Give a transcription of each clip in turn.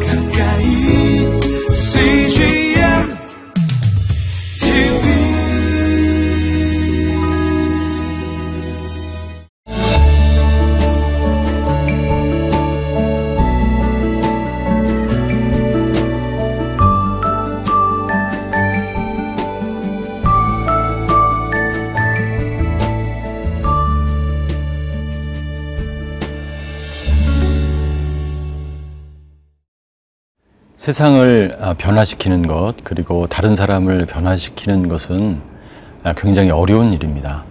가까 세상을 아, 변화시키는 것, 그리고 다른 사람을 변화시키는 것은 아, 굉장히 어려운 일입니다.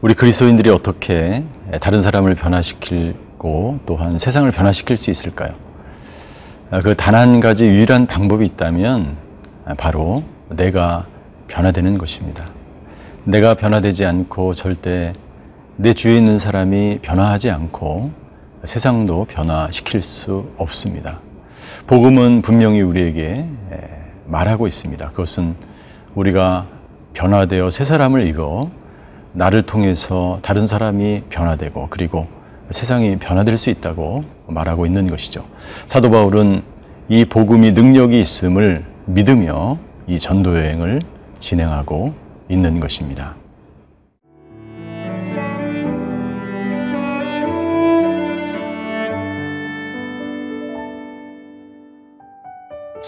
우리 그리스도인들이 어떻게 다른 사람을 변화시키고 또한 세상을 변화시킬 수 있을까요? 그 단 한 가지 유일한 방법이 있다면 아, 바로 내가 변화되는 것입니다. 내가 변화되지 않고 절대 내 주위에 있는 사람이 변화하지 않고 세상도 변화시킬 수 없습니다. 복음은 분명히 우리에게 말하고 있습니다. 그것은 우리가 변화되어 새 사람을 입어 나를 통해서 다른 사람이 변화되고 그리고 세상이 변화될 수 있다고 말하고 있는 것이죠. 사도 바울은 이 복음이 능력이 있음을 믿으며 이 전도 여행을 진행하고 있는 것입니다.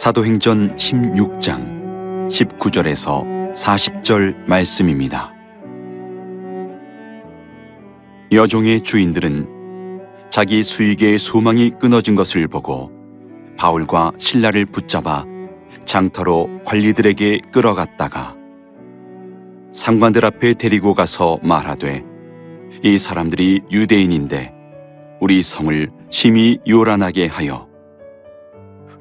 사도행전 16장 19절에서 40절 말씀입니다. 여종의 주인들은 자기 수익의 소망이 끊어진 것을 보고 바울과 신라를 붙잡아 장터로 관리들에게 끌어갔다가 상관들 앞에 데리고 가서 말하되 이 사람들이 유대인인데 우리 성을 심히 요란하게 하여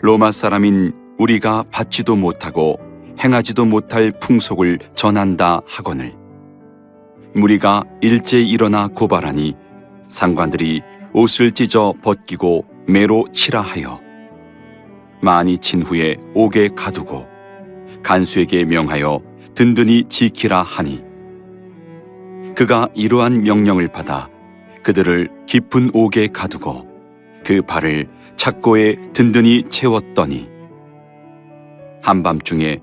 로마 사람인 우리가 받지도 못하고 행하지도 못할 풍속을 전한다 하거늘. 무리가 일제 일어나 고발하니 상관들이 옷을 찢어 벗기고 매로 치라 하여 많이 친 후에 옥에 가두고 간수에게 명하여 든든히 지키라 하니 그가 이러한 명령을 받아 그들을 깊은 옥에 가두고 그 발을 착고에 든든히 채웠더니 한밤중에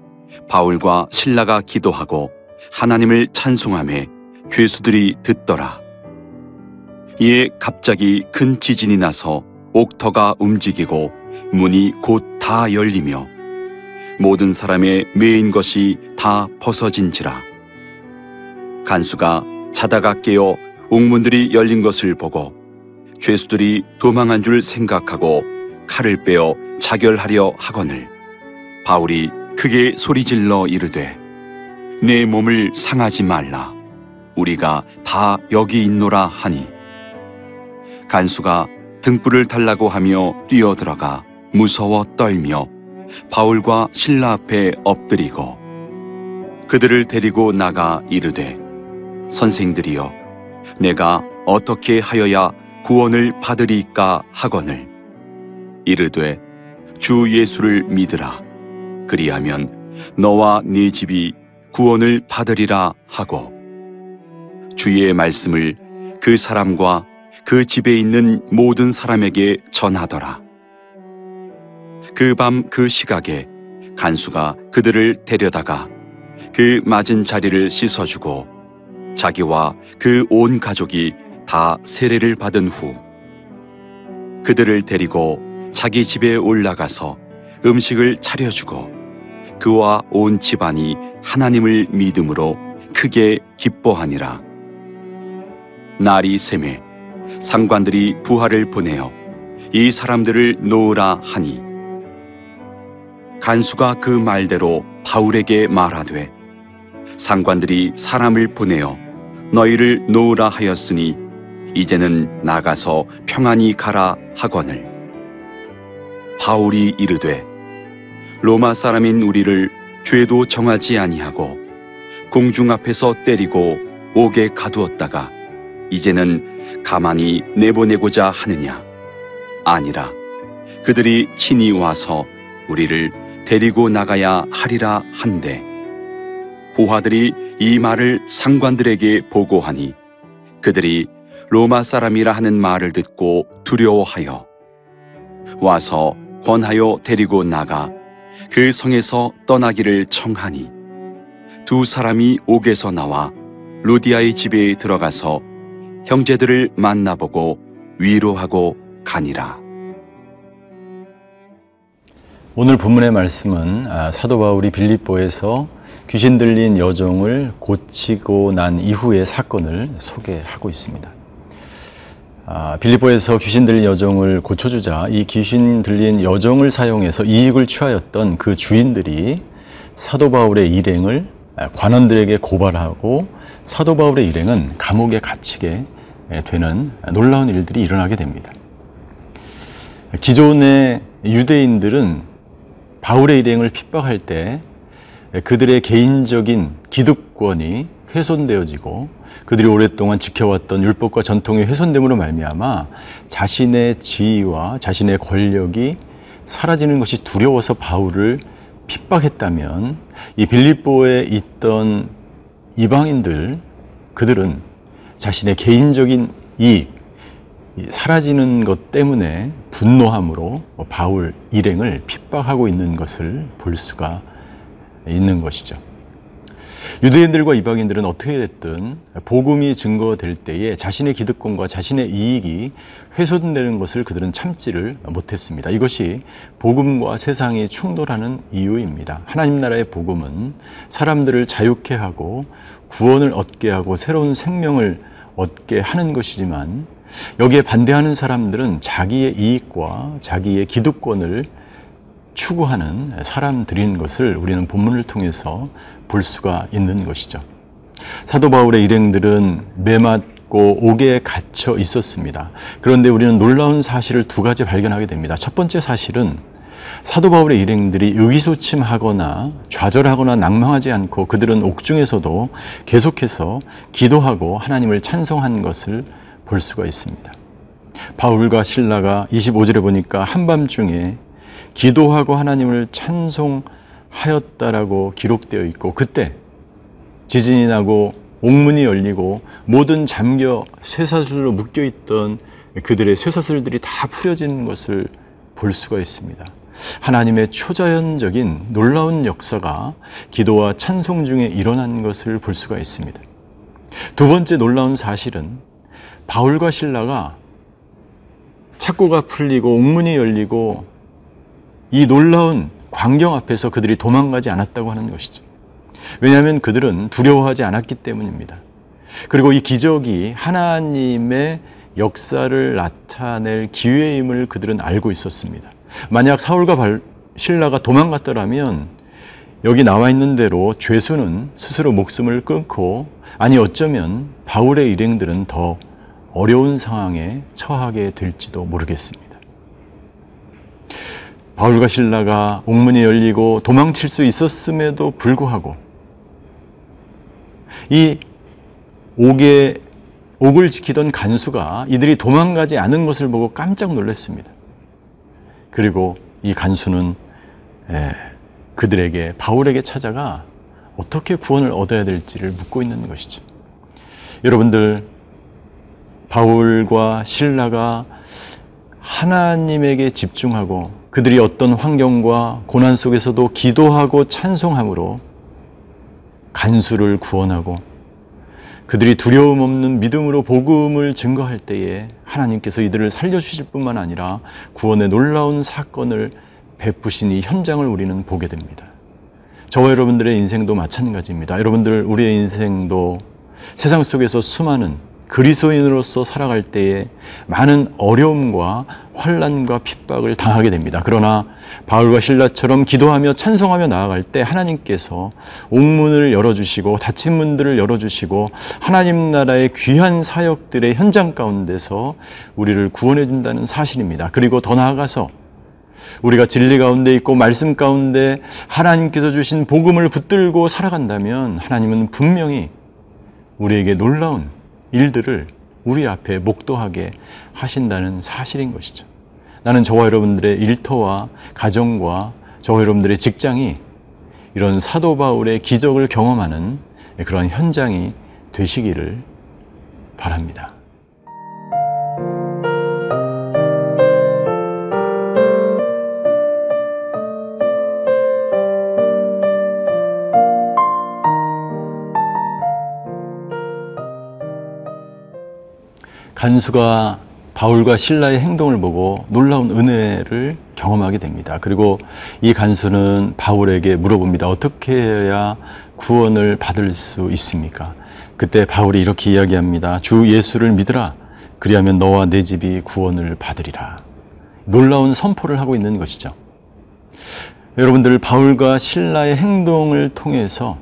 바울과 신라가 기도하고 하나님을 찬송함에 죄수들이 듣더라. 이에 갑자기 큰 지진이 나서 옥터가 움직이고 문이 곧 다 열리며 모든 사람의 매인 것이 다 벗어진지라. 간수가 자다가 깨어 옥문들이 열린 것을 보고 죄수들이 도망한 줄 생각하고 칼을 빼어 자결하려 하거늘. 바울이 크게 소리질러 이르되 내 몸을 상하지 말라. 우리가 다 여기 있노라 하니. 간수가 등불을 달라고 하며 뛰어들어가 무서워 떨며 바울과 신라 앞에 엎드리고 그들을 데리고 나가 이르되 선생들이여 내가 어떻게 하여야 구원을 받으리까 하거늘. 이르되 주 예수를 믿으라. 그리하면 너와 네 집이 구원을 받으리라 하고 주의 말씀을 그 사람과 그 집에 있는 모든 사람에게 전하더라. 그 밤그 시각에 간수가 그들을 데려다가 그 맞은 자리를 씻어주고 자기와 그 온 가족이 다 세례를 받은 후 그들을 데리고 자기 집에 올라가서 음식을 차려주고 그와 온 집안이 하나님을 믿음으로 크게 기뻐하니라. 날이 샘에 상관들이 부하를 보내어 이 사람들을 놓으라 하니 간수가 그 말대로 바울에게 말하되 상관들이 사람을 보내어 너희를 놓으라 하였으니 이제는 나가서 평안히 가라 하거늘. 바울이 이르되 로마 사람인 우리를 죄도 정하지 아니하고 공중 앞에서 때리고 옥에 가두었다가 이제는 가만히 내보내고자 하느냐? 아니라 그들이 친히 와서 우리를 데리고 나가야 하리라 한데 부하들이 이 말을 상관들에게 보고하니 그들이 로마 사람이라 하는 말을 듣고 두려워하여 와서 권하여 데리고 나가 그 성에서 떠나기를 청하니 두 사람이 옥에서 나와 루디아의 집에 들어가서 형제들을 만나보고 위로하고 가니라. 오늘 본문의 말씀은 아, 사도 바울이 빌립보에서 귀신 들린 여종을 고치고 난 이후의 사건을 소개하고 있습니다. 아, 빌립보에서 귀신 들린 여종을 고쳐주자 이 귀신 들린 여종을 사용해서 이익을 취하였던 그 주인들이 사도 바울의 일행을 아, 관원들에게 고발하고 사도 바울의 일행은 감옥에 갇히게 되는 놀라운 일들이 일어나게 됩니다. 기존의 유대인들은 바울의 일행을 핍박할 때 그들의 개인적인 기득권이 훼손되어지고 그들이 오랫동안 지켜왔던 율법과 전통이 훼손됨으로 말미암아 자신의 지위와 자신의 권력이 사라지는 것이 두려워서 바울을 핍박했다면 이 빌립보에 있던 이방인들 그들은 자신의 개인적인 이익 사라지는 것 때문에 분노함으로 바울 일행을 핍박하고 있는 것을 볼 수가 있는 것이죠. 유대인들과 이방인들은 어떻게 됐든 복음이 증거될 때에 자신의 기득권과 자신의 이익이 훼손되는 것을 그들은 참지를 못했습니다. 이것이 복음과 세상이 충돌하는 이유입니다. 하나님 나라의 복음은 사람들을 자유케 하고 구원을 얻게 하고 새로운 생명을 얻게 하는 것이지만 여기에 반대하는 사람들은 자기의 이익과 자기의 기득권을 추구하는 사람들인 것을 우리는 본문을 통해서 볼 수가 있는 것이죠. 사도 바울의 일행들은 매맞고 옥에 갇혀 있었습니다. 그런데 우리는 놀라운 사실을 두 가지 발견하게 됩니다. 첫 번째 사실은 사도 바울의 일행들이 의기소침하거나 좌절하거나 낭망하지 않고 그들은 옥중에서도 계속해서 기도하고 하나님을 찬송한 것을 볼 수가 있습니다. 바울과 신라가 25절에 보니까 한밤중에 기도하고 하나님을 찬송하였다라고 기록되어 있고 그때 지진이 나고 옥문이 열리고 모든 잠겨 쇠사슬로 묶여 있던 그들의 쇠사슬들이 다 풀어지는 것을 볼 수가 있습니다. 하나님의 초자연적인 놀라운 역사가 기도와 찬송 중에 일어난 것을 볼 수가 있습니다. 두 번째 놀라운 사실은 바울과 신라가 착고가 풀리고 옥문이 열리고 이 놀라운 광경 앞에서 그들이 도망가지 않았다고 하는 것이죠. 왜냐하면 그들은 두려워하지 않았기 때문입니다. 그리고 이 기적이 하나님의 역사를 나타낼 기회임을 그들은 알고 있었습니다. 만약 사울과 신라가 도망갔더라면 여기 나와 있는 대로 죄수는 스스로 목숨을 끊고 아니 어쩌면 바울의 일행들은 더 어려운 상황에 처하게 될지도 모르겠습니다. 바울과 신라가 옥문이 열리고 도망칠 수 있었음에도 불구하고 이 옥에 옥을 지키던 간수가 이들이 도망가지 않은 것을 보고 깜짝 놀랐습니다. 그리고 이 간수는 그들에게 바울에게 찾아가 어떻게 구원을 얻어야 될지를 묻고 있는 것이죠. 여러분들 바울과 신라가 하나님에게 집중하고 그들이 어떤 환경과 고난 속에서도 기도하고 찬송함으로 간수를 구원하고 그들이 두려움 없는 믿음으로 복음을 증거할 때에 하나님께서 이들을 살려주실 뿐만 아니라 구원의 놀라운 사건을 베푸신 이 현장을 우리는 보게 됩니다. 저와 여러분들의 인생도 마찬가지입니다. 여러분들, 우리의 인생도 세상 속에서 수많은 그리스도인으로서 살아갈 때에 많은 어려움과 환란과 핍박을 당하게 됩니다. 그러나 바울과 신라처럼 기도하며 찬송하며 나아갈 때 하나님께서 옥문을 열어주시고 닫힌 문들을 열어주시고 하나님 나라의 귀한 사역들의 현장 가운데서 우리를 구원해 준다는 사실입니다. 그리고 더 나아가서 우리가 진리 가운데 있고 말씀 가운데 하나님께서 주신 복음을 붙들고 살아간다면 하나님은 분명히 우리에게 놀라운 일들을 우리 앞에 목도하게 하신다는 사실인 것이죠. 나는 저와 여러분들의 일터와 가정과 저와 여러분들의 직장이 이런 사도 바울의 기적을 경험하는 그런 현장이 되시기를 바랍니다. 간수가 바울과 신라의 행동을 보고 놀라운 은혜를 경험하게 됩니다. 그리고 이 간수는 바울에게 물어봅니다. 어떻게 해야 구원을 받을 수 있습니까? 그때 바울이 이렇게 이야기합니다. 주 예수를 믿으라. 그리하면 너와 내 집이 구원을 받으리라. 놀라운 선포를 하고 있는 것이죠. 여러분들 바울과 신라의 행동을 통해서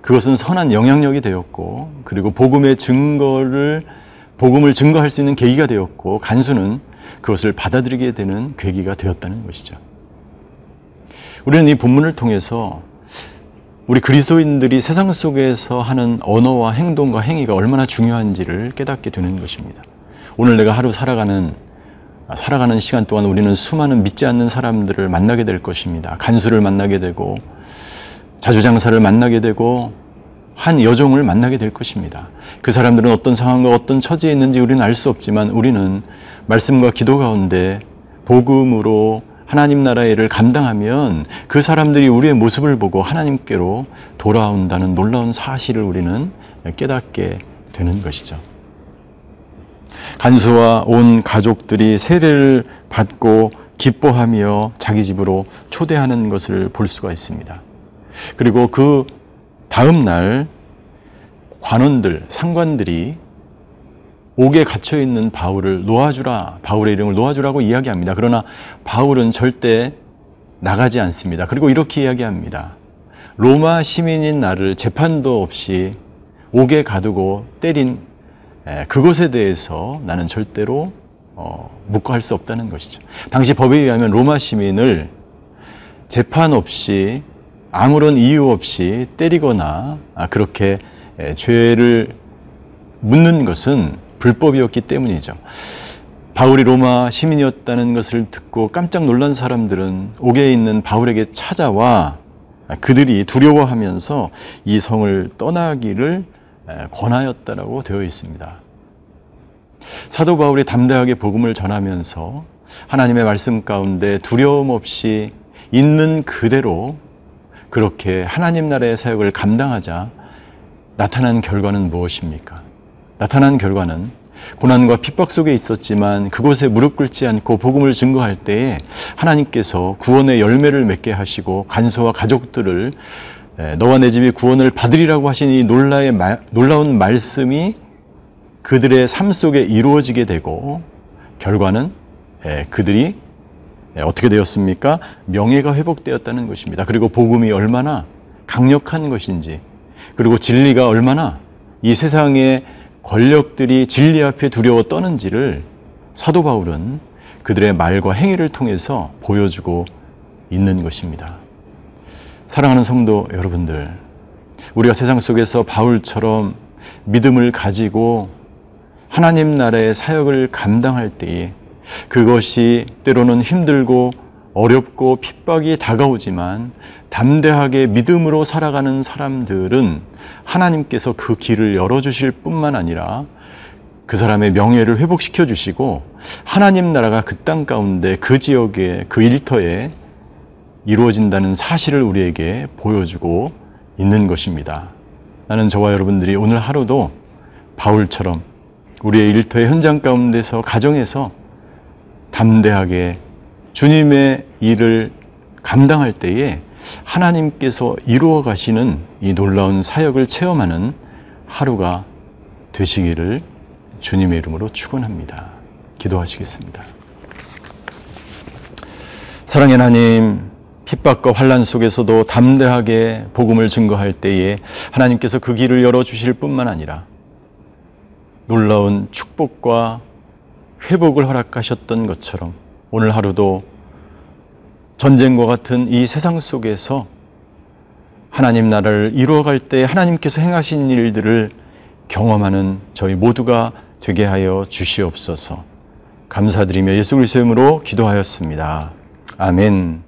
그것은 선한 영향력이 되었고 그리고 복음의 증거를 복음을 증거할 수 있는 계기가 되었고 간수는 그것을 받아들이게 되는 계기가 되었다는 것이죠. 우리는 이 본문을 통해서 우리 그리스도인들이 세상 속에서 하는 언어와 행동과 행위가 얼마나 중요한지를 깨닫게 되는 것입니다. 오늘 내가 하루 살아가는 살아가는 시간 동안 우리는 수많은 믿지 않는 사람들을 만나게 될 것입니다. 간수를 만나게 되고 자주장사를 만나게 되고 한 여종을 만나게 될 것입니다. 그 사람들은 어떤 상황과 어떤 처지에 있는지 우리는 알 수 없지만 우리는 말씀과 기도 가운데 복음으로 하나님 나라의 일을 감당하면 그 사람들이 우리의 모습을 보고 하나님께로 돌아온다는 놀라운 사실을 우리는 깨닫게 되는 것이죠. 간수와 온 가족들이 세대를 받고 기뻐하며 자기 집으로 초대하는 것을 볼 수가 있습니다. 그리고 그 다음 날 관원들, 상관들이 옥에 갇혀 있는 바울을 놓아주라, 바울의 이름을 놓아주라고 이야기합니다. 그러나 바울은 절대 나가지 않습니다. 그리고 이렇게 이야기합니다. 로마 시민인 나를 재판도 없이 옥에 가두고 때린 에, 그것에 대해서 나는 절대로 어, 묵과할 수 없다는 것이죠. 당시 법에 의하면 로마 시민을 재판 없이 아무런 이유 없이 때리거나 아, 그렇게 에, 죄를 묻는 것은 불법이었기 때문이죠. 바울이 로마 시민이었다는 것을 듣고 깜짝 놀란 사람들은 옥에 있는 바울에게 찾아와 그들이 두려워하면서 이 성을 떠나기를 권하였다라고 되어 있습니다. 사도 바울이 담대하게 복음을 전하면서 하나님의 말씀 가운데 두려움 없이 있는 그대로 그렇게 하나님 나라의 사역을 감당하자 나타난 결과는 무엇입니까? 나타난 결과는 고난과 핍박 속에 있었지만 그곳에 무릎 꿇지 않고 복음을 증거할 때에 하나님께서 구원의 열매를 맺게 하시고 간소와 가족들을 너와 내 집이 구원을 받으리라고 하신 이 놀라운 말씀이 그들의 삶 속에 이루어지게 되고 결과는 그들이 어떻게 되었습니까? 명예가 회복되었다는 것입니다. 그리고 복음이 얼마나 강력한 것인지 그리고 진리가 얼마나 이 세상의 권력들이 진리 앞에 두려워 떠는지를 사도 바울은 그들의 말과 행위를 통해서 보여주고 있는 것입니다. 사랑하는 성도 여러분들, 우리가 세상 속에서 바울처럼 믿음을 가지고 하나님 나라의 사역을 감당할 때에 그것이 때로는 힘들고 어렵고 핍박이 다가오지만 담대하게 믿음으로 살아가는 사람들은 하나님께서 그 길을 열어주실 뿐만 아니라 그 사람의 명예를 회복시켜 주시고 하나님 나라가 그 땅 가운데 그 지역에 그 일터에 이루어진다는 사실을 우리에게 보여주고 있는 것입니다. 나는 저와 여러분들이 오늘 하루도 바울처럼 우리의 일터의 현장 가운데서 가정에서 담대하게 주님의 일을 감당할 때에 하나님께서 이루어 가시는 이 놀라운 사역을 체험하는 하루가 되시기를 주님의 이름으로 축원합니다. 기도하시겠습니다. 사랑의 하나님, 핍박과 환란 속에서도 담대하게 복음을 증거할 때에 하나님께서 그 길을 열어 주실 뿐만 아니라 놀라운 축복과 회복을 허락하셨던 것처럼 오늘 하루도 전쟁과 같은 이 세상 속에서 하나님 나라를 이루어갈 때 하나님께서 행하신 일들을 경험하는 저희 모두가 되게 하여 주시옵소서. 감사드리며 예수 그리스도의 이름으로 기도하였습니다. 아멘.